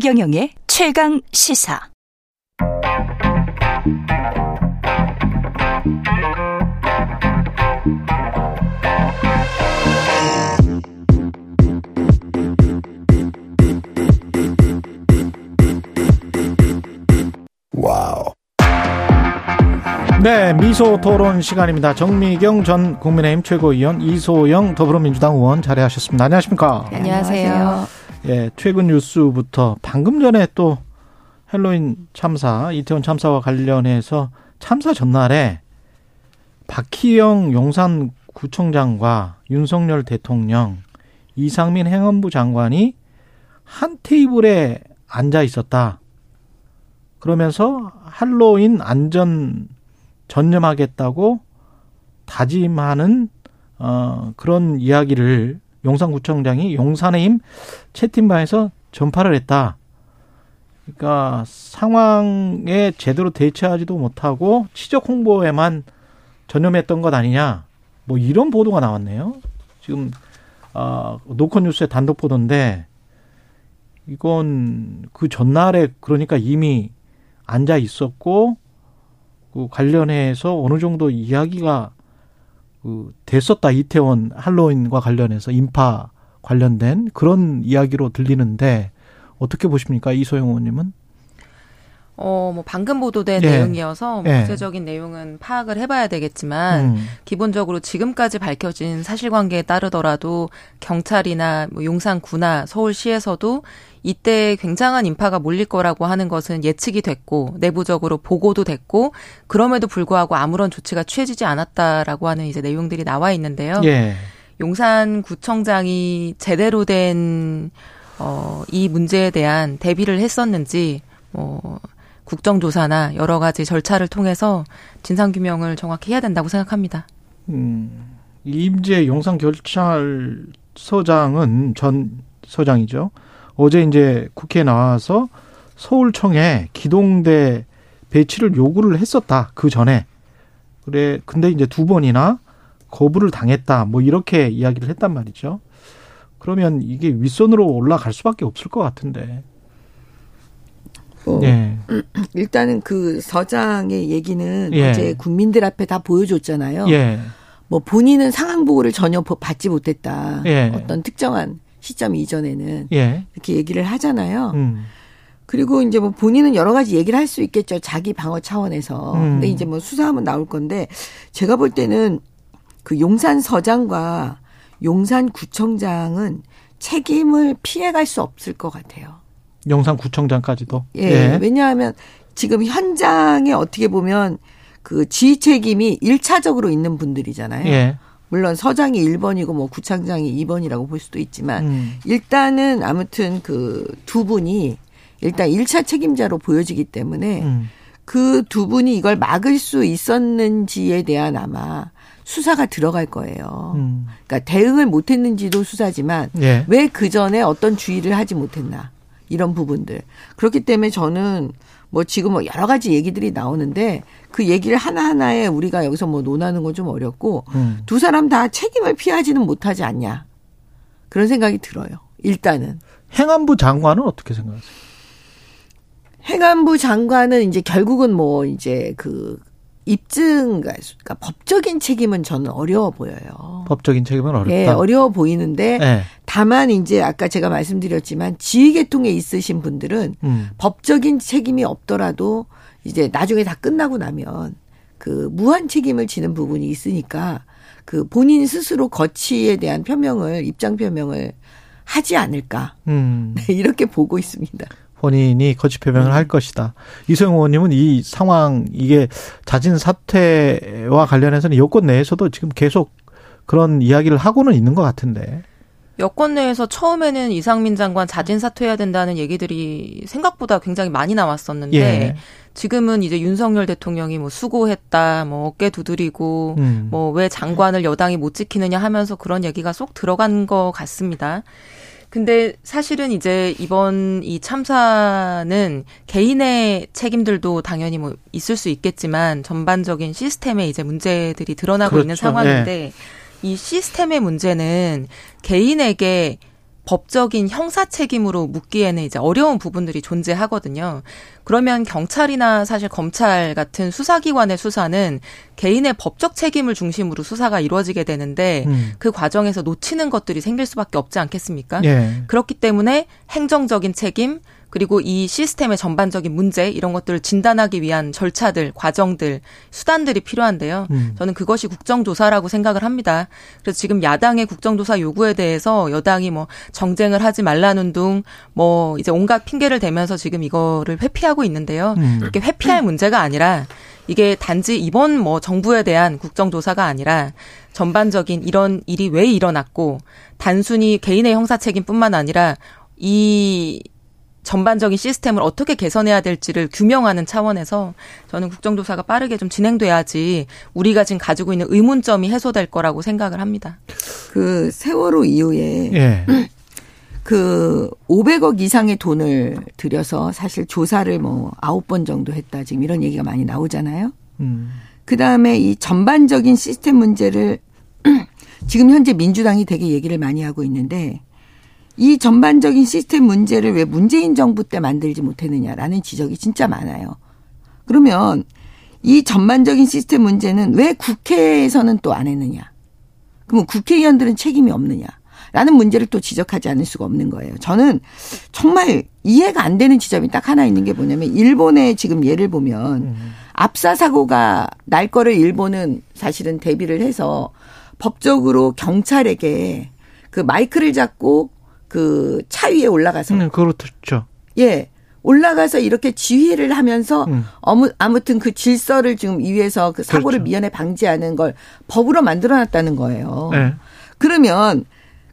최경영의 최강 시사. 와우. 네, 미소 토론 시간입니다. 정미경 전 국민의힘 최고위원, 이소영 더불어민주당 의원 자리하셨습니다. 안녕하십니까? 네, 안녕하세요. 예, 최근 뉴스부터 방금 전에 또 헬로윈 참사, 이태원 참사와 관련해서 참사 전날에 박희영 용산 구청장과 윤석열 대통령, 이상민 행안부 장관이 한 테이블에 앉아 있었다. 그러면서 할로윈 안전 전념하겠다고 다짐하는 어 그런 이야기를 용산구청장이 용산의 힘 채팅방에서 전파를 했다. 그러니까 상황에 제대로 대처하지도 못하고 치적 홍보에만 전념했던 것 아니냐. 뭐 이런 보도가 나왔네요. 지금 어 노컷뉴스의 단독 보도인데 이건 그 전날에 그러니까 이미 앉아 있었고 그 관련해서 어느 정도 이야기가 그 됐었다 이태원 할로윈과 관련해서 인파 관련된 그런 이야기로 들리는데 어떻게 보십니까 이소영 의원님은? 어, 뭐 방금 보도된 예. 내용이어서 예. 구체적인 내용은 파악을 해봐야 되겠지만 음. 기본적으로 지금까지 밝혀진 사실관계에 따르더라도 경찰이나 뭐 용산구나 서울시에서도 이때 굉장한 인파가 몰릴 거라고 하는 것은 예측이 됐고 내부적으로 보고도 됐고 그럼에도 불구하고 아무런 조치가 취해지지 않았다라고 하는 이제 내용들이 나와 있는데요. 예. 용산구청장이 제대로 된, 어, 이 문제에 대한 대비를 했었는지, 뭐, 국정조사나 여러 가지 절차를 통해서 진상규명을 정확히 해야 된다고 생각합니다. 음. 임재 용산 경찰서장은 전 서장이죠. 어제 이제 국회에 나와서 서울청에 기동대 배치를 요구를 했었다. 그 전에. 그래 근데 이제 두 번이나 거부를 당했다. 뭐 이렇게 이야기를 했단 말이죠. 그러면 이게 윗선으로 올라갈 수밖에 없을 것 같은데. 뭐 예. 일단은 그 서장의 얘기는 예. 어제 국민들 앞에 다 보여줬잖아요. 예. 뭐 본인은 상황 보고를 전혀 보- 받지 못했다. 예. 어떤 특정한 시점 이전에는 예. 이렇게 얘기를 하잖아요. 음. 그리고 이제 뭐 본인은 여러 가지 얘기를 할 수 있겠죠. 자기 방어 차원에서. 음. 근데 이제 뭐 수사하면 나올 건데 제가 볼 때는 그 용산 서장과 용산 구청장은 책임을 피해갈 수 없을 것 같아요. 용산구청장까지도. 예. 왜냐하면 지금 현장에 어떻게 보면 그 지휘 책임이 일차적으로 있는 분들이잖아요. 예. 물론 서장이 1번이고 뭐 구청장이 2번이라고 볼 수도 있지만 음. 일단은 아무튼 그 두 분이 일단 1차 책임자로 보여지기 때문에 음. 그두 분이 이걸 막을 수 있었는지에 대한 아마 수사가 들어갈 거예요. 음. 그러니까 대응을 못 했는지도 수사지만 예. 왜그 전에 어떤 주의를 하지 못했나 이런 부분들 그렇기 때문에 저는 뭐 지금 뭐 여러 가지 얘기들이 나오는데 그 얘기를 하나 하나에 우리가 여기서 뭐 논하는 건 좀 어렵고 음. 두 사람 다 책임을 피하지는 못하지 않냐 그런 생각이 들어요. 일단은 행안부 장관은 어떻게 생각하세요? 행안부 장관은 이제 결국은 뭐 이제 그 입증 그러니까 법적인 책임은 저는 어려워 보여요. 법적인 책임은 어렵다. 예, 어려워 보이는데 예. 다만 이제 아까 제가 말씀드렸지만 지휘계통에 있으신 분들은 음. 법적인 책임이 없더라도 이제 나중에 다 끝나고 나면 그 무한 책임을 지는 부분이 있으니까 그 본인 스스로 거치에 대한 표명을 입장 표명을 하지 않을까 음. 네, 이렇게 보고 있습니다. 본인이 거취 표명을 할 것이다. 이소영 의원님은 이 상황 이게 자진 사퇴와 관련해서는 여권 내에서도 지금 계속 그런 이야기를 하고는 있는 것 같은데. 여권 내에서 처음에는 이상민 장관 자진 사퇴해야 된다는 얘기들이 생각보다 굉장히 많이 나왔었는데 예. 지금은 이제 윤석열 대통령이 뭐 수고했다, 뭐 어깨 두드리고 음. 뭐왜 장관을 여당이 못 지키느냐 하면서 그런 얘기가 쏙 들어간 것 같습니다. 근데 사실은 이제 이번 이 참사는 개인의 책임들도 당연히 뭐 있을 수 있겠지만 전반적인 시스템에 이제 문제들이 드러나고 그렇죠. 있는 상황인데 이 시스템의 문제는 개인에게 법적인 형사 책임으로 묻기에는 이제 어려운 부분들이 존재하거든요. 그러면 경찰이나 사실 검찰 같은 수사기관의 수사는 개인의 법적 책임을 중심으로 수사가 이루어지게 되는데 음. 그 과정에서 놓치는 것들이 생길 수밖에 없지 않겠습니까? 예. 그렇기 때문에 행정적인 책임, 그리고 이 시스템의 전반적인 문제 이런 것들을 진단하기 위한 절차들, 과정들, 수단들이 필요한데요. 음. 저는 그것이 국정조사라고 생각을 합니다. 그래서 지금 야당의 국정조사 요구에 대해서 여당이 뭐 정쟁을 하지 말라는 둥, 뭐 이제 온갖 핑계를 대면서 지금 이거를 회피하고 있는데요. 음. 그렇게 회피할 문제가 아니라 이게 단지 이번 뭐 정부에 대한 국정조사가 아니라 전반적인 이런 일이 왜 일어났고 단순히 개인의 형사 책임뿐만 아니라 이 전반적인 시스템을 어떻게 개선해야 될지를 규명하는 차원에서 저는 국정조사가 빠르게 좀 진행돼야지 우리가 지금 가지고 있는 의문점이 해소될 거라고 생각을 합니다. 그 세월호 이후에 예. 그 500억 이상의 돈을 들여서 사실 조사를 뭐 9번 정도 했다 지금 이런 얘기가 많이 나오잖아요. 음. 그 다음에 이 전반적인 시스템 문제를 지금 현재 민주당이 되게 얘기를 많이 하고 있는데 이 전반적인 시스템 문제를 왜 문재인 정부 때 만들지 못했느냐라는 지적이 진짜 많아요. 그러면 이 전반적인 시스템 문제는 왜 국회에서는 또 안 했느냐? 그러면 국회의원들은 책임이 없느냐? 라는 문제를 또 지적하지 않을 수가 없는 거예요. 저는 정말 이해가 안 되는 지점이 딱 하나 있는 게 뭐냐면 일본의 지금 예를 보면 음. 압사 사고가 날 거를 일본은 사실은 대비를 해서 법적으로 경찰에게 그 마이크를 잡고 그 차 위에 올라가서. 네, 그렇죠. 예. 올라가서 이렇게 지휘를 하면서 음. 어무, 아무튼 그 질서를 지금 위해서 그 사고를 그렇죠. 미연에 방지하는 걸 법으로 만들어 놨다는 거예요. 네. 그러면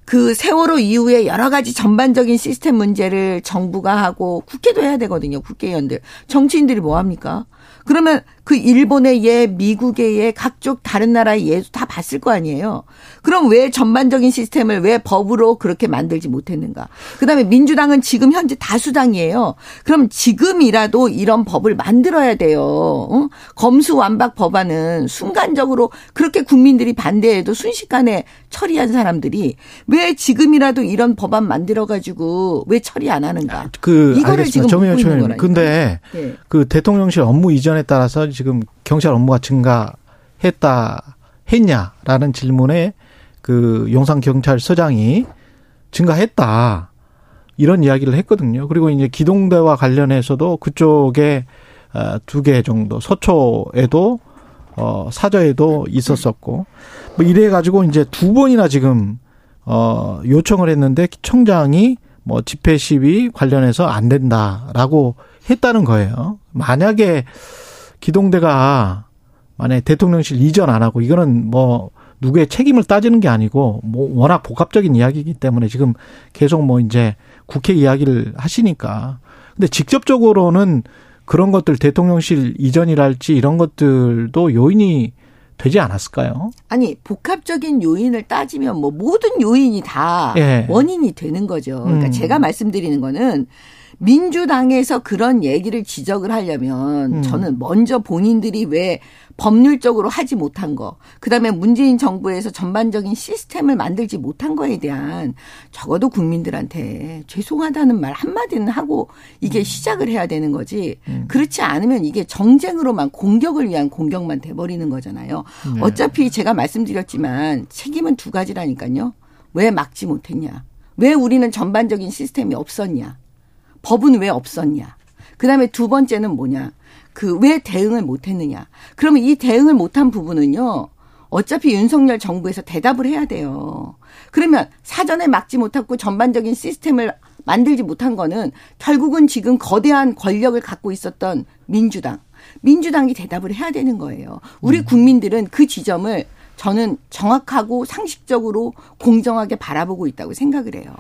그 세월호 이후에 여러 가지 전반적인 시스템 문제를 정부가 하고 국회도 해야 되거든요. 국회의원들. 정치인들이 뭐 합니까? 그러면 그 일본의 예, 미국의 예, 각종 다른 나라의 예도 다 봤을 거 아니에요. 그럼 왜 전반적인 시스템을 왜 법으로 그렇게 만들지 못했는가? 그다음에 민주당은 지금 현재 다수당이에요. 그럼 지금이라도 이런 법을 만들어야 돼요. 어? 검수 완박 법안은 순간적으로 그렇게 국민들이 반대해도 순식간에 처리한 사람들이 왜 지금이라도 이런 법안 만들어 가지고 왜 처리 안 하는가? 그 이거를 알겠습니다. 지금 있는 거라니까. 근데 네. 그 대통령실 업무 이전에 따라서 지금 경찰 업무가 증가했다 했냐라는 질문에 그 용산 경찰서장이 증가했다 이런 이야기를 했거든요. 그리고 이제 기동대와 관련해서도 그쪽에 어, 두개 정도 서초에도 어 사저에도 있었었고 뭐 이래 가지고 이제 두 번이나 지금 어 요청을 했는데 청장이 뭐 집회 시위 관련해서 안 된다라고 했다는 거예요. 만약에 기동대가 만약에 대통령실 이전 안 하고 이거는 뭐 누구의 책임을 따지는 게 아니고 뭐 워낙 복합적인 이야기이기 때문에 지금 계속 뭐 이제 국회 이야기를 하시니까 근데 직접적으로는 그런 것들 대통령실 이전이랄지 이런 것들도 요인이 되지 않았을까요? 아니 복합적인 요인을 따지면 뭐 모든 요인이 다 예. 원인이 되는 거죠. 그러니까 음. 제가 말씀드리는 거는 민주당에서 그런 얘기를 지적을 하려면 음. 저는 먼저 본인들이 왜 법률적으로 하지 못한 거, 그 다음에 문재인 정부에서 전반적인 시스템을 만들지 못한 거에 대한 적어도 국민들한테 죄송하다는 말 한마디는 하고 이게 음. 시작을 해야 되는 거지. 음. 그렇지 않으면 이게 정쟁으로만 공격을 위한 공격만 돼버리는 거잖아요. 네. 어차피 제가 말씀드렸지만 책임은 두 가지라니까요. 왜 막지 못했냐? 왜 우리는 전반적인 시스템이 없었냐? 법은 왜 없었냐? 그 다음에 두 번째는 뭐냐? 그 왜 대응을 못 했느냐? 그러면 이 대응을 못한 부분은요, 어차피 윤석열 정부에서 대답을 해야 돼요. 그러면 사전에 막지 못하고 전반적인 시스템을 만들지 못한 거는 결국은 지금 거대한 권력을 갖고 있었던 민주당. 민주당이 대답을 해야 되는 거예요. 우리 음. 국민들은 그 지점을 저는 정확하고 상식적으로 공정하게 바라보고 있다고 생각을 해요.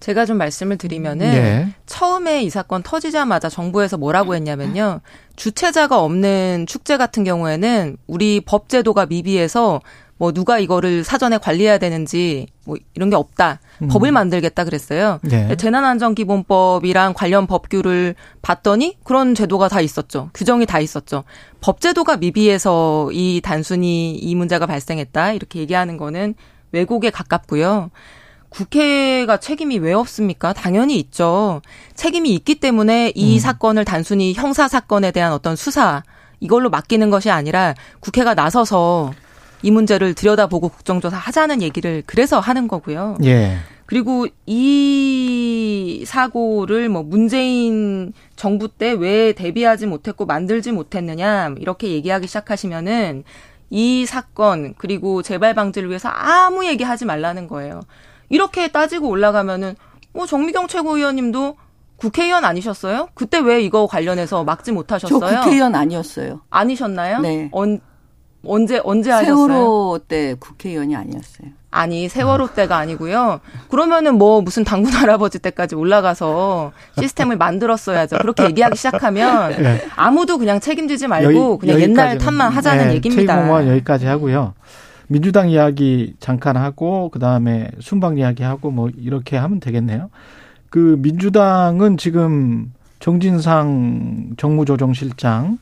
제가 좀 말씀을 드리면은 네. 처음에 이 사건 터지자마자 정부에서 뭐라고 했냐면요. 주최자가 없는 축제 같은 경우에는 우리 법 제도가 미비해서 뭐 누가 이거를 사전에 관리해야 되는지 뭐 이런 게 없다. 음. 법을 만들겠다 그랬어요. 네. 재난안전기본법이랑 관련 법규를 봤더니 그런 제도가 다 있었죠. 규정이 다 있었죠. 법 제도가 미비해서 이 단순히 이 문제가 발생했다 이렇게 얘기하는 거는 왜곡에 가깝고요. 국회가 책임이 왜 없습니까? 당연히 있죠. 책임이 있기 때문에 이 음. 사건을 단순히 형사 사건에 대한 어떤 수사 이걸로 맡기는 것이 아니라 국회가 나서서 이 문제를 들여다보고 국정조사 하자는 얘기를 그래서 하는 거고요. 예. 그리고 이 사고를 뭐 문재인 정부 때 왜 대비하지 못했고 만들지 못했느냐 이렇게 얘기하기 시작하시면은 이 사건 그리고 재발 방지를 위해서 아무 얘기하지 말라는 거예요. 이렇게 따지고 올라가면은 뭐 정미경 최고위원님도 국회의원 아니셨어요? 그때 왜 이거 관련해서 막지 못하셨어요? 저 국회의원 아니었어요. 아니셨나요? 네. 언, 언제 언제 하셨어요? 세월호 때 국회의원이 아니었어요. 아니 세월호 때가 아니고요. 그러면은 뭐 무슨 당군 할아버지 때까지 올라가서 시스템을 만들었어야죠. 그렇게 얘기하기 시작하면 네. 아무도 그냥 책임지지 말고 여기, 그냥 옛날 탓만 하자는 네, 얘기입니다. 최공원 여기까지 하고요. 민주당 이야기 잠깐 하고 그 다음에 순방 이야기 하고 뭐 이렇게 하면 되겠네요. 그 민주당은 지금 정진상 정무조정실장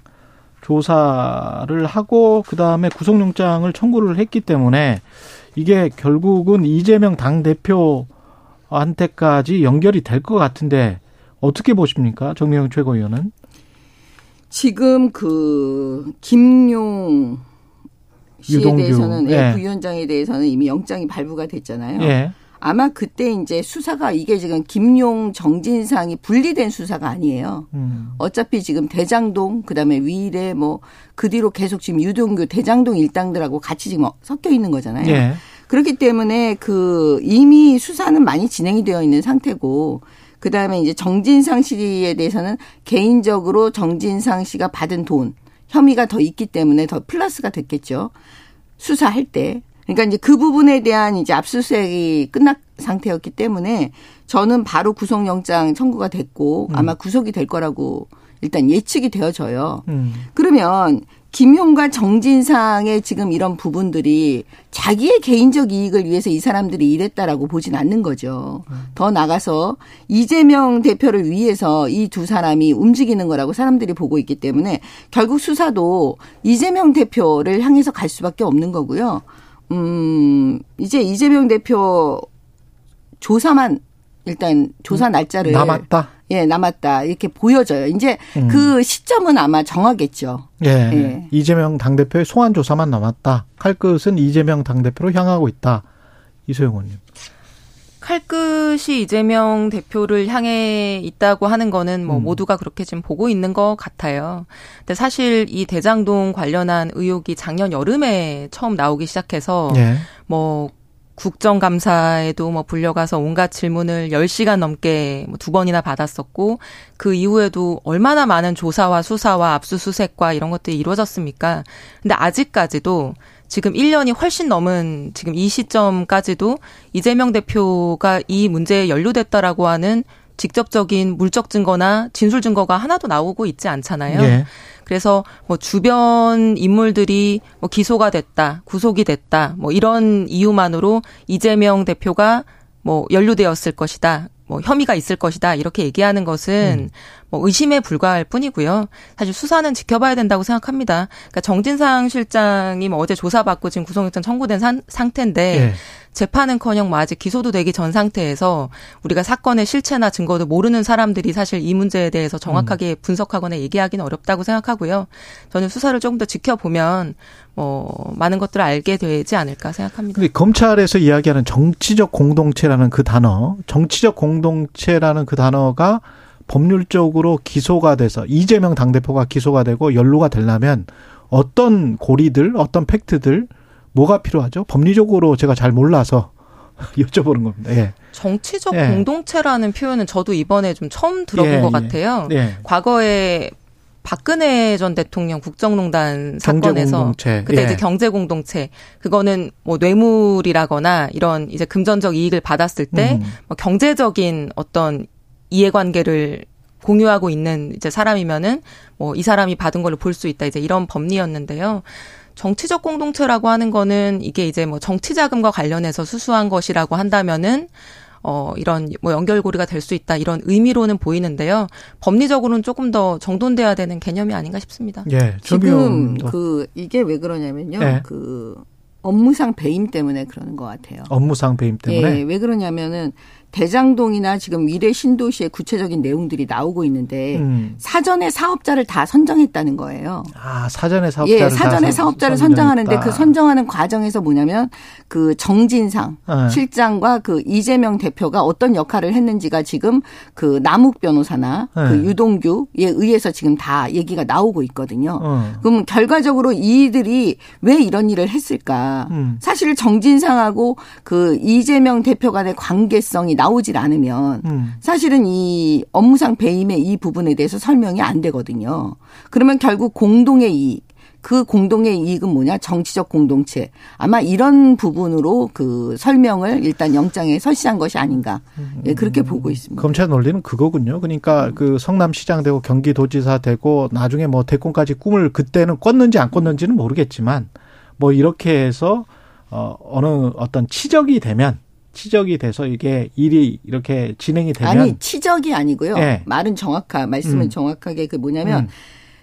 조사를 하고 그 다음에 구속영장을 청구를 했기 때문에 이게 결국은 이재명 당 대표한테까지 연결이 될 것 같은데 어떻게 보십니까, 정명영 최고위원은? 지금 그 김용 씨에 유동규. 대해서는 예. 부위원장에 대해서는 이미 영장이 발부가 됐잖아요. 예. 아마 그때 이제 수사가 이게 지금 김용 정진상이 분리된 수사가 아니에요. 음. 어차피 지금 대장동 그다음에 위례 뭐 그 뒤로 계속 지금 유동규 대장동 일당들하고 같이 지금 섞여 있는 거잖아요. 예. 그렇기 때문에 그 이미 수사는 많이 진행이 되어 있는 상태고 그다음에 이제 정진상 씨에 대해서는 개인적으로 정진상 씨가 받은 돈 혐의가 더 있기 때문에 더 플러스가 됐겠죠. 수사할 때. 그러니까 이제 그 부분에 대한 이제 압수수색이 끝난 상태였기 때문에 저는 바로 구속영장 청구가 됐고 음. 아마 구속이 될 거라고 일단 예측이 되어져요. 음. 그러면 김용과 정진상의 지금 이런 부분들이 자기의 개인적 이익을 위해서 이 사람들이 일했다라고 보진 않는 거죠. 음. 더 나가서 이재명 대표를 위해서 이 두 사람이 움직이는 거라고 사람들이 보고 있기 때문에 결국 수사도 이재명 대표를 향해서 갈 수밖에 없는 거고요. 음, 이제 이재명 대표 조사만 일단 조사 음, 날짜를 남았다. 예, 남았다. 이렇게 보여져요. 이제 음. 그 시점은 아마 정하겠죠. 예. 예. 이재명 당대표의 소환 조사만 남았다. 칼끝은 이재명 당대표로 향하고 있다. 이소영 의원님. 칼끝이 이재명 대표를 향해 있다고 하는 거는 뭐 음. 모두가 그렇게 지금 보고 있는 것 같아요. 근데 사실 이 대장동 관련한 의혹이 작년 여름에 처음 나오기 시작해서 예. 뭐 국정감사에도 뭐 불려가서 온갖 질문을 10시간 넘게 뭐두 번이나 받았었고 그 이후에도 얼마나 많은 조사와 수사와 압수수색과 이런 것들이 이루어졌습니까? 근데 아직까지도 지금 1년이 훨씬 넘은 지금 이 시점까지도 이재명 대표가 이 문제에 연루됐다라고 하는 직접적인 물적 증거나 진술 증거가 하나도 나오고 있지 않잖아요. 예. 그래서 뭐 주변 인물들이 뭐 기소가 됐다, 구속이 됐다, 뭐 이런 이유만으로 이재명 대표가 뭐 연루되었을 것이다. 뭐 혐의가 있을 것이다 이렇게 얘기하는 것은 음. 뭐 의심에 불과할 뿐이고요. 사실 수사는 지켜봐야 된다고 생각합니다. 그러니까 정진상 실장이 뭐 어제 조사받고 지금 구속영장 청구된 산, 상태인데 예. 재판은커녕 뭐 아직 기소도 되기 전 상태에서 우리가 사건의 실체나 증거도 모르는 사람들이 사실 이 문제에 대해서 정확하게 음. 분석하거나 얘기하기는 어렵다고 생각하고요. 저는 수사를 조금 더 지켜보면 뭐 많은 것들을 알게 되지 않을까 생각합니다. 근데 검찰에서 이야기하는 정치적 공동체라는 그 단어, 정치적 공동체라는 그 단어가 법률적으로 기소가 돼서 이재명 당대표가 기소가 되고 연루가 되려면 어떤 고리들, 어떤 팩트들 뭐가 필요하죠? 법리적으로 제가 잘 몰라서 여쭤보는 겁니다. 예. 정치적 예. 공동체라는 표현은 저도 이번에 좀 처음 들어본 예, 것 예. 같아요. 예. 과거에 박근혜 전 대통령 국정농단 사건에서 그때 이제 예. 경제 공동체 그거는 뭐 뇌물이라거나 이런 이제 금전적 이익을 받았을 때뭐 음. 뭐 경제적인 어떤 이해관계를 공유하고 있는 이제 사람이면은 뭐 이 사람이 받은 걸로 볼 수 있다 이제 이런 법리였는데요. 정치적 공동체라고 하는 거는 이게 이제 뭐 정치 자금과 관련해서 수수한 것이라고 한다면은 어 이런 뭐 연결고리가 될 수 있다 이런 의미로는 보이는데요. 법리적으로는 조금 더 정돈돼야 되는 개념이 아닌가 싶습니다. 예. 지금 그 이게 왜 그러냐면요. 예. 그 업무상 배임 때문에 그러는 것 같아요. 업무상 배임 때문에. 예, 왜 그러냐면은 대장동이나 지금 미래 신도시의 구체적인 내용들이 나오고 있는데 음. 사전에 사업자를 다 선정했다는 거예요. 아 사전에 사업자를 예, 사전에 다 사업자를 선- 선정하는데 선정했다. 그 선정하는 과정에서 뭐냐면 그 정진상 네. 실장과 그 이재명 대표가 어떤 역할을 했는지가 지금 그 남욱 변호사나 네. 그 유동규에 의해서 지금 다 얘기가 나오고 있거든요. 어. 그럼 결과적으로 이들이 왜 이런 일을 했을까? 음. 사실 정진상하고 그 이재명 대표 간의 관계성이 나 오질 않으면 음. 사실은 이 업무상 배임의 이 부분에 대해서 설명이 안 되거든요. 그러면 결국 공동의 이익, 그 공동의 이익은 뭐냐? 정치적 공동체. 아마 이런 부분으로 그 설명을 일단 영장에 설치한 것이 아닌가. 예, 그렇게 보고 있습니다. 검찰 논리는 그거군요. 그러니까 그 성남시장 되고 경기도지사 되고 나중에 뭐 대권까지 꿈을 그때는 꿨는지 안 꿨는지는 모르겠지만 뭐 이렇게 해서 어 어느 어떤 치적이 되면 치적이 돼서 이게 일이 이렇게 진행이 되면 아니 치적이 아니고요. 예. 말은 정확하 말씀은 음. 정확하게 그 뭐냐면 음.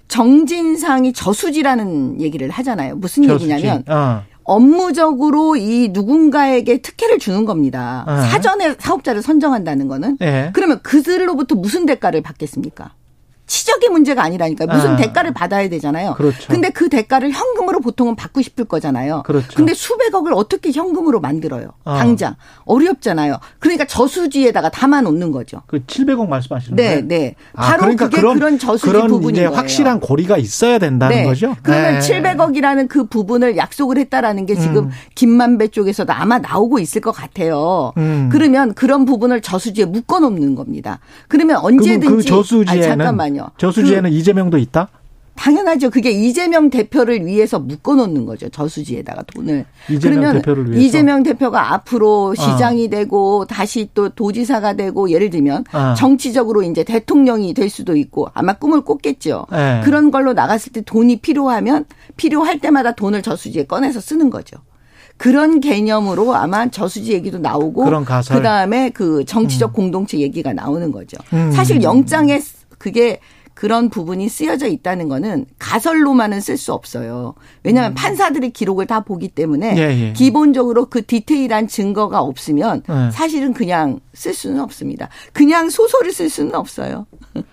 정진상이 저수지라는 얘기를 하잖아요. 무슨 저수지. 얘기냐면 어. 업무적으로 이 누군가에게 특혜를 주는 겁니다. 예. 사전에 사업자를 선정한다는 거는 예. 그러면 그들로부터 무슨 대가를 받겠습니까? 치적의 문제가 아니라니까 무슨 아. 대가를 받아야 되잖아요. 그렇죠. 근데 그 대가를 현금으로 보통은 받고 싶을 거잖아요. 그렇죠. 근데 수백억을 어떻게 현금으로 만들어요? 어. 당장 어렵잖아요. 그러니까 저수지에다가 담아 놓는 거죠. 그 700억 말씀하시는 네, 거예요? 네. 아, 바로 그러니까 그게 그런, 그런 저수지 그런 부분인 이제 거예요. 확실한 고리가 있어야 된다는 네. 거죠. 그러면 네. 700억이라는 그 부분을 약속을 했다라는 게 지금 음. 김만배 쪽에서도 아마 나오고 있을 것 같아요. 음. 그러면 그런 부분을 저수지에 묶어 놓는 겁니다. 그러면 그러면 언제든지 그 저수지에는 아니, 잠깐만요. 저수지에는 그 이재명도 있다? 당연하죠. 그게 이재명 대표를 위해서 묶어 놓는 거죠. 저수지에다가 돈을. 이재명 그러면 대표를 위해서? 이재명 대표가 앞으로 시장이 되고 다시 또 도지사가 되고 예를 들면 아. 정치적으로 이제 대통령이 될 수도 있고 아마 꿈을 꿨겠죠. 네. 그런 걸로 나갔을 때 돈이 필요하면 필요할 때마다 돈을 저수지에 꺼내서 쓰는 거죠. 그런 개념으로 아마 저수지 얘기도 나오고. 그다음에 그 정치적 공동체 얘기가 나오는 거죠. 음. 사실 영장에 그게 그런 부분이 쓰여져 있다는 거는 가설로만은 쓸 수 없어요. 왜냐하면 판사들이 기록을 다 보기 때문에 음. 예, 예. 기본적으로 그 디테일한 증거가 없으면 네. 사실은 그냥 쓸 수는 없습니다. 그냥 소설을 쓸 수는 없어요.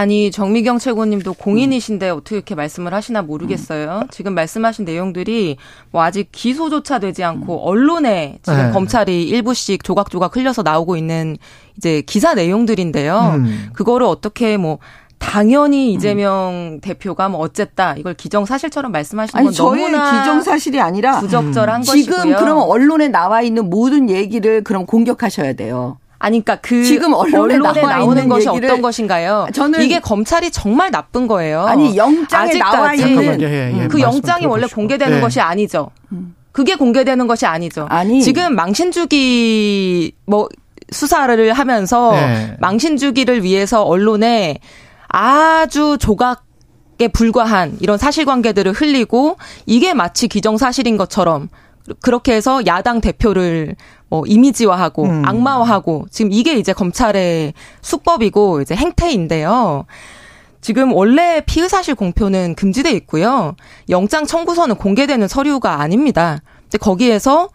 아니 정미경 최고님도 공인이신데 어떻게 이렇게 말씀을 하시나 모르겠어요. 지금 말씀하신 내용들이 뭐 아직 기소조차 되지 않고 언론에 지금 네. 검찰이 일부씩 조각조각 흘려서 나오고 있는 이제 기사 내용들인데요. 음. 그거를 어떻게 뭐 당연히 이재명 대표가 뭐 어쨌다 이걸 기정사실처럼 말씀하시는 아니 건 너무나 기정사실이 아니라 부적절한 지금 것이고요. 그럼 언론에 나와 있는 모든 얘기를 그럼 공격하셔야 돼요. 아니, 그러니까 그 지금 언론에 나와 나오는 있는 것이 얘기를 어떤 것인가요? 저는- 이게 검찰이 정말 나쁜 거예요. 아니 영장에 나와 있는. 예, 예. 그 말씀 영장이 원래. 공개되는 네. 것이 아니죠. 그게 공개되는 것이 아니죠. 아니. 지금 망신 주기 뭐 수사를 하면서 네. 망신 주기를 위해서 언론에 아주 조각 에 불과한 이런 사실관계들을 흘리고 이게 마치 기정사실인 것처럼 그렇게 해서 야당 대표를 뭐 이미지화하고 음. 악마화하고 지금 이게 이제 검찰의 수법이고 이제 행태인데요. 지금 원래 피의 사실 공표는 금지돼 있고요. 영장 청구서는 공개되는 서류가 아닙니다. 이제 거기에서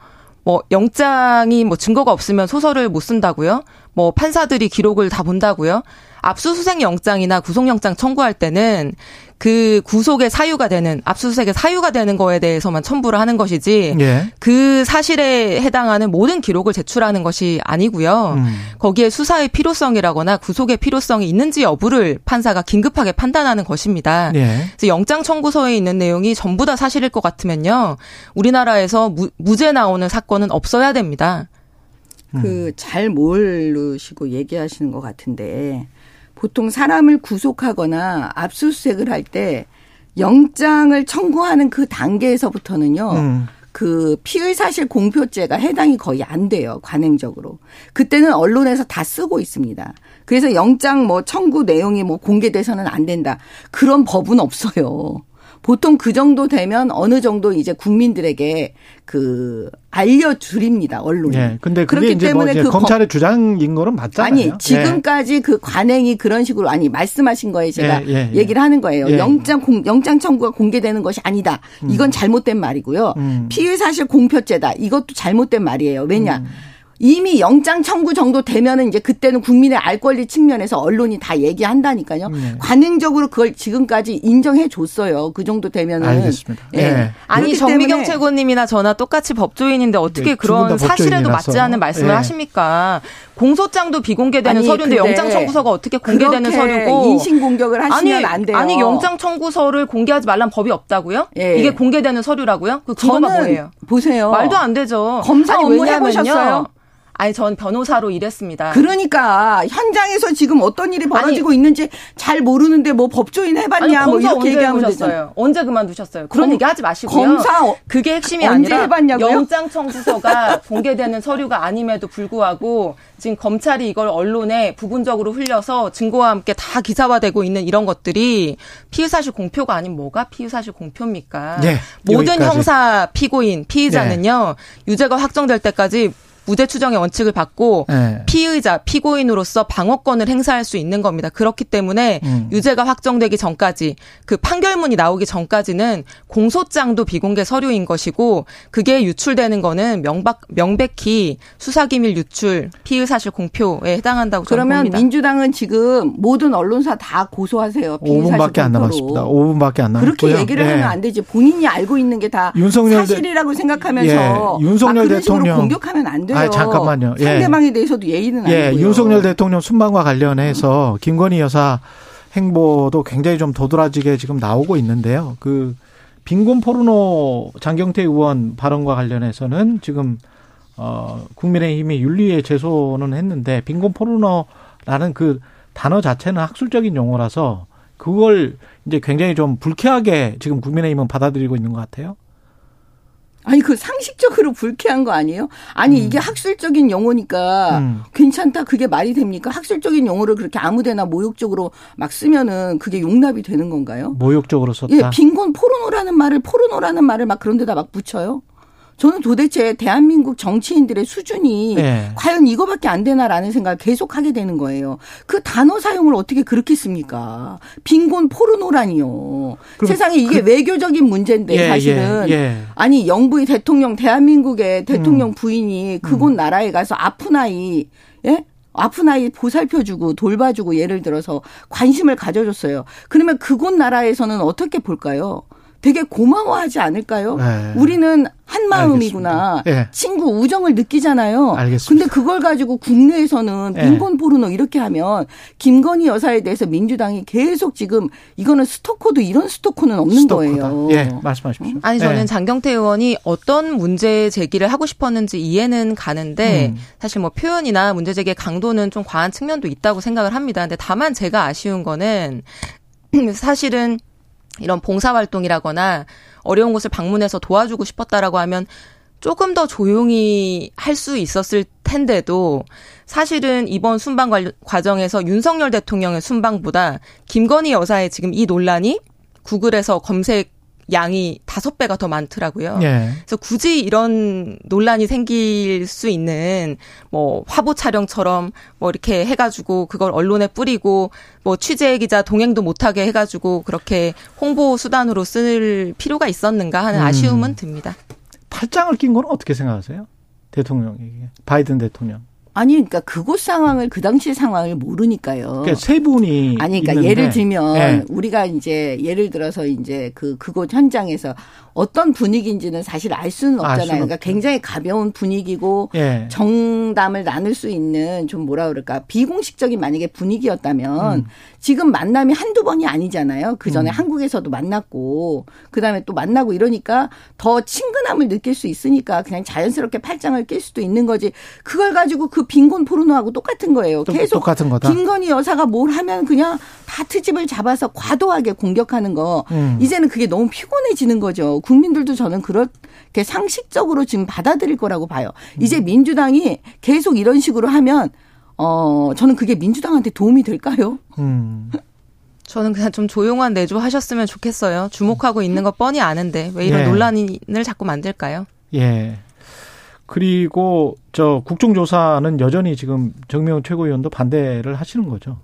뭐 영장이 뭐 증거가 없으면 소설을 못 쓴다고요? 뭐 판사들이 기록을 다 본다고요? 압수수색 영장이나 구속영장 청구할 때는 그 구속의 사유가 되는 압수수색의 사유가 되는 거에 대해서만 첨부를 하는 것이지 예. 그 사실에 해당하는 모든 기록을 제출하는 것이 아니고요. 음. 거기에 수사의 필요성이라거나 구속의 필요성이 있는지 여부를 판사가 긴급하게 판단하는 것입니다. 예. 그래서 영장 청구서에 있는 내용이 전부 다 사실일 것 같으면요. 우리나라에서 무, 무죄 나오는 사건은 없어야 됩니다. 그잘 모르시고 얘기하시는 것 같은데 보통 사람을 구속하거나 압수수색을 할 때 영장을 청구하는 그 단계에서부터는요. 음. 그 피의 사실 공표죄가 해당이 거의 안 돼요. 관행적으로. 그때는 언론에서 다 쓰고 있습니다. 그래서 영장 뭐 청구 내용이 뭐 공개돼서는 안 된다. 그런 법은 없어요. 보통 그 정도 되면 어느 정도 이제 국민들에게 그 알려드립니다 언론이. 예. 근데 그게 그렇기 이제 뭐 때문에 이제 그 검찰의 주장인 거는 맞잖아요. 아니 예. 지금까지 그 관행이 그런 식으로 아니 말씀하신 거에 제가 예, 예, 예. 얘기를 하는 거예요. 예. 영장 공, 영장 청구가 공개되는 것이 아니다. 이건 잘못된 말이고요. 음. 피의 사실 공표죄다. 이것도 잘못된 말이에요. 왜냐? 음. 이미 영장 청구 정도 되면은 이제 그때는 국민의 알 권리 측면에서 언론이 다 얘기한다니까요. 네. 관행적으로 그걸 지금까지 인정해 줬어요. 그 정도 되면은 알겠습니다. 예. 예. 아니 정미경 최고님이나 저나 똑같이 법조인인데 어떻게 네, 그런 다 사실에도. 맞지 않는 말씀을 예. 하십니까? 공소장도 비공개되는 아니, 서류인데 영장 청구서가 어떻게 공개되는 서류고 인신 공격을 하시면 아니, 안 돼요. 아니 영장 청구서를 공개하지 말란 법이 없다고요? 예. 이게 공개되는 서류라고요? 그 근거가 저는 뭐예요? 보세요. 말도 안 되죠. 검사 업무. 해보셨어요? 아니 전 변호사로 일했습니다. 그러니까 현장에서 지금 어떤 일이 벌어지고 있는지 잘 모르는데 뭐 법조인 아니 해봤냐 뭐 검사 이렇게 언제 얘기하면? 되잖아요. 언제 그만두셨어요? 그런 검- 얘기 하지 마시고요. 검사 어- 그게 핵심이 언제 아니라 해봤냐고요? 영장 청구서가 공개되는 서류가 아님에도 불구하고 지금 검찰이 이걸 언론에 부분적으로 흘려서 증거와 함께 다 기사화되고 있는 이런 것들이 피의사실 공표가 아닌 뭐가 피의사실 공표입니까? 네, 모든 여기까지. 형사 피고인 피의자는요 유죄가 확정될 때까지 무죄 추정의 원칙을 받고 네. 피의자, 피고인으로서 방어권을 행사할 수 있는 겁니다. 그렇기 때문에 음. 유죄가 확정되기 전까지 그 판결문이 나오기 전까지는 공소장도 비공개 서류인 것이고 그게 유출되는 거는 명박, 명백히 수사기밀 유출, 피의 사실 공표에 해당한다고 저는 그러면 봅니다. 민주당은 지금 모든 언론사 다 고소하세요. 피의사실 5분밖에 안 공표로. 남았습니다. 5분밖에 안 남았고요. 그렇게 얘기를 예. 하면 안 되지. 본인이 알고 있는 게 다 사실이라고 생각하면서 예, 윤석열 막 그런 식으로 대통령. 공격하면 안 돼요. 아, 잠깐만요. 예. 상대방에 대해서도 예의는 예, 아니고요. 윤석열 대통령 순방과 관련해서 김건희 여사 행보도 굉장히 좀 도드라지게 지금 나오고 있는데요. 그 빈곤 포르노 장경태 의원 발언과 관련해서는 지금 어 국민의힘이 윤리에 제소는 했는데 빈곤 포르노라는 그 단어 자체는 학술적인 용어라서 그걸 이제 굉장히 좀 불쾌하게 지금 국민의힘은 받아들이고 있는 것 같아요. 아니 그 상식적으로 불쾌한 거 아니에요? 아니 이게 학술적인 용어니까 음. 괜찮다 그게 말이 됩니까? 학술적인 용어를 그렇게 아무데나 모욕적으로 막 쓰면은 그게 용납이 되는 건가요? 모욕적으로 썼다. 예, 빈곤 포르노라는 말을 포르노라는 말을 막 그런 데다 막 붙여요. 저는 도대체 대한민국 정치인들의 수준이 네. 과연 이거밖에 안 되나라는 생각을 계속 하게 되는 거예요. 그 단어 사용을 어떻게 그렇게 씁니까? 빈곤 포르노라니요. 세상에 이게 외교적인 문제인데 예, 사실은 예, 예. 아니 영부의 대통령 대한민국의 대통령 음. 부인이 그곳 나라에 가서 아픈 아이 예? 아픈 아이 보살펴주고 돌봐주고 예를 들어서 관심을 가져줬어요. 그러면 그곳 나라에서는 어떻게 볼까요? 되게 고마워하지 않을까요? 네. 우리는 한 마음이구나. 알겠습니다. 예. 친구 우정을 느끼잖아요. 알겠습니다. 근데 그걸 가지고 국내에서는 예. 빈곤 포르노 이렇게 하면 김건희 여사에 대해서 민주당이 계속 지금 이거는 스토커도 이런 스토커는 없는 스토커다. 거예요. 예, 말씀하십시오. 아니 저는 예. 장경태 의원이 어떤 문제 제기를 하고 싶었는지 이해는 가는데 음. 사실 뭐 표현이나 문제 제기의 강도는 좀 과한 측면도 있다고 생각을 합니다. 근데 다만 제가 아쉬운 거는 사실은 이런 봉사활동이라거나 어려운 곳을 방문해서 도와주고 싶었다라고 하면 조금 더 조용히 할 수 있었을 텐데도 사실은 이번 순방 관- 과정에서 윤석열 대통령의 순방보다 김건희 여사의 지금 이 논란이 구글에서 검색 양이 다섯 배가 더 많더라고요. 예. 그래서 굳이 이런 논란이 생길 수 있는 뭐 화보 촬영처럼 뭐 이렇게 해가지고 그걸 언론에 뿌리고 뭐 취재 기자 동행도 못하게 해가지고 그렇게 홍보 수단으로 쓸 필요가 있었는가 하는 음. 아쉬움은 듭니다. 팔짱을 낀 건 어떻게 생각하세요? 대통령에게. 바이든 대통령. 아니, 그러니까 그곳 상황을 그 당시 상황을 모르니까요. 그러니까 세 분이 아니, 그러니까 있는데, 예를 들면 예. 우리가 이제 예를 들어서 이제 그 그곳 현장에서 어떤 분위기인지는 사실 알 수는 알 없잖아요. 수는 그러니까. 굉장히 가벼운 분위기고 예. 정담을 나눌 수 있는 좀 뭐라 그럴까 비공식적인 만약에 분위기였다면 음. 지금 만남이 한두 번이 아니잖아요. 그 전에 한국에서도 만났고 그 다음에 또 만나고 이러니까 더 친근함을 느낄 수 있으니까 그냥 자연스럽게 팔짱을 낄 수도 있는 거지. 그걸 가지고 그 빈곤 포르노하고 똑같은 거예요. 또- 계속 똑같은 거다. 김건희 여사가 뭘 하면 그냥 다 트집을 잡아서 과도하게 공격하는 거. 음. 이제는 그게 너무 피곤해지는 거죠. 국민들도 저는 그렇게 상식적으로 지금 받아들일 거라고 봐요. 이제 음. 민주당이 계속 이런 식으로 하면 어 저는 그게 민주당한테 도움이 될까요? 음. 저는 그냥 좀 조용한 내조 하셨으면 좋겠어요. 주목하고 있는 거 뻔히 아는데 왜 이런 예. 논란을 자꾸 만들까요? 예. 그리고 저 국정조사는 여전히 지금 정명 최고위원도 반대를 하시는 거죠.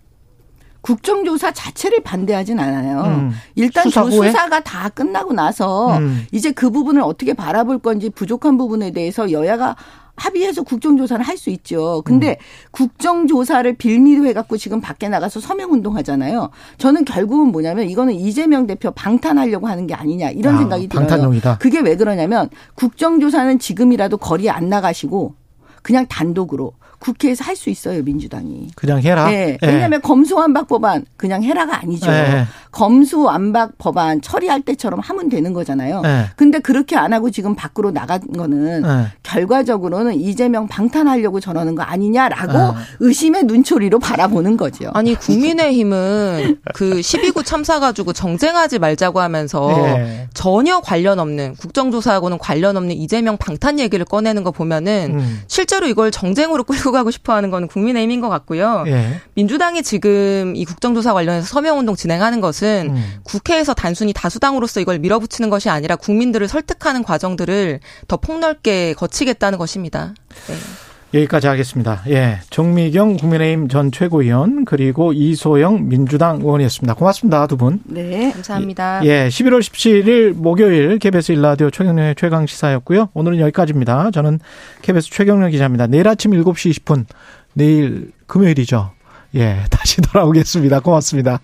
국정조사 자체를 반대하진 않아요. 음. 일단 수사? 수사가 다 끝나고 나서 음. 이제 그 부분을 어떻게 바라볼 건지 부족한 부분에 대해서 여야가 합의해서 국정조사를 할 수 있죠. 근데 음. 국정조사를 빌미로 해갖고 지금 밖에 나가서 서명운동 하잖아요. 저는 결국은 뭐냐면 이거는 이재명 대표 방탄하려고 하는 게 아니냐 이런 아, 생각이 들어요. 방탄용이다. 그게 왜 그러냐면 국정조사는 지금이라도 거리에 안 나가시고 그냥 단독으로 국회에서 할 수 있어요 민주당이. 그냥 해라. 네. 예. 왜냐하면 검수완박 법안 그냥 해라가 아니죠. 예. 검수완박 법안 처리할 때처럼 하면 되는 거잖아요. 예. 근데 그렇게 안 하고 지금 밖으로 나간 거는 예. 결과적으로는 이재명 방탄하려고 저러는 거 아니냐라고 아. 의심의 눈초리로 바라보는 거죠. 아니 국민의힘은 그 12구 참사 가지고 정쟁하지 말자고 하면서 예. 전혀 관련 없는 국정조사하고는 관련 없는 이재명 방탄 얘기를 꺼내는 거 보면은 음. 실제로 이걸 정쟁으로 끌고 가고 싶어하는 거는 국민의힘인 것 같고요. 예. 민주당이 지금 이 국정조사 관련해서 서명운동 진행하는 것은 음. 국회에서 단순히 다수당으로서 이걸 밀어붙이는 것이 아니라 국민들을 설득하는 과정들을 더 폭넓게 거치겠다는 것입니다. 네. 여기까지 하겠습니다. 예. 정미경 국민의힘 전 최고위원 그리고 이소영 민주당 의원이었습니다. 고맙습니다. 두 분. 네. 감사합니다. 예. 11월 17일 목요일 KBS 일라디오 최경련의 최강 시사였고요. 오늘은 여기까지입니다. 저는 KBS 최경련 기자입니다. 내일 아침 7시 20분 내일 금요일이죠. 예. 다시 돌아오겠습니다. 고맙습니다.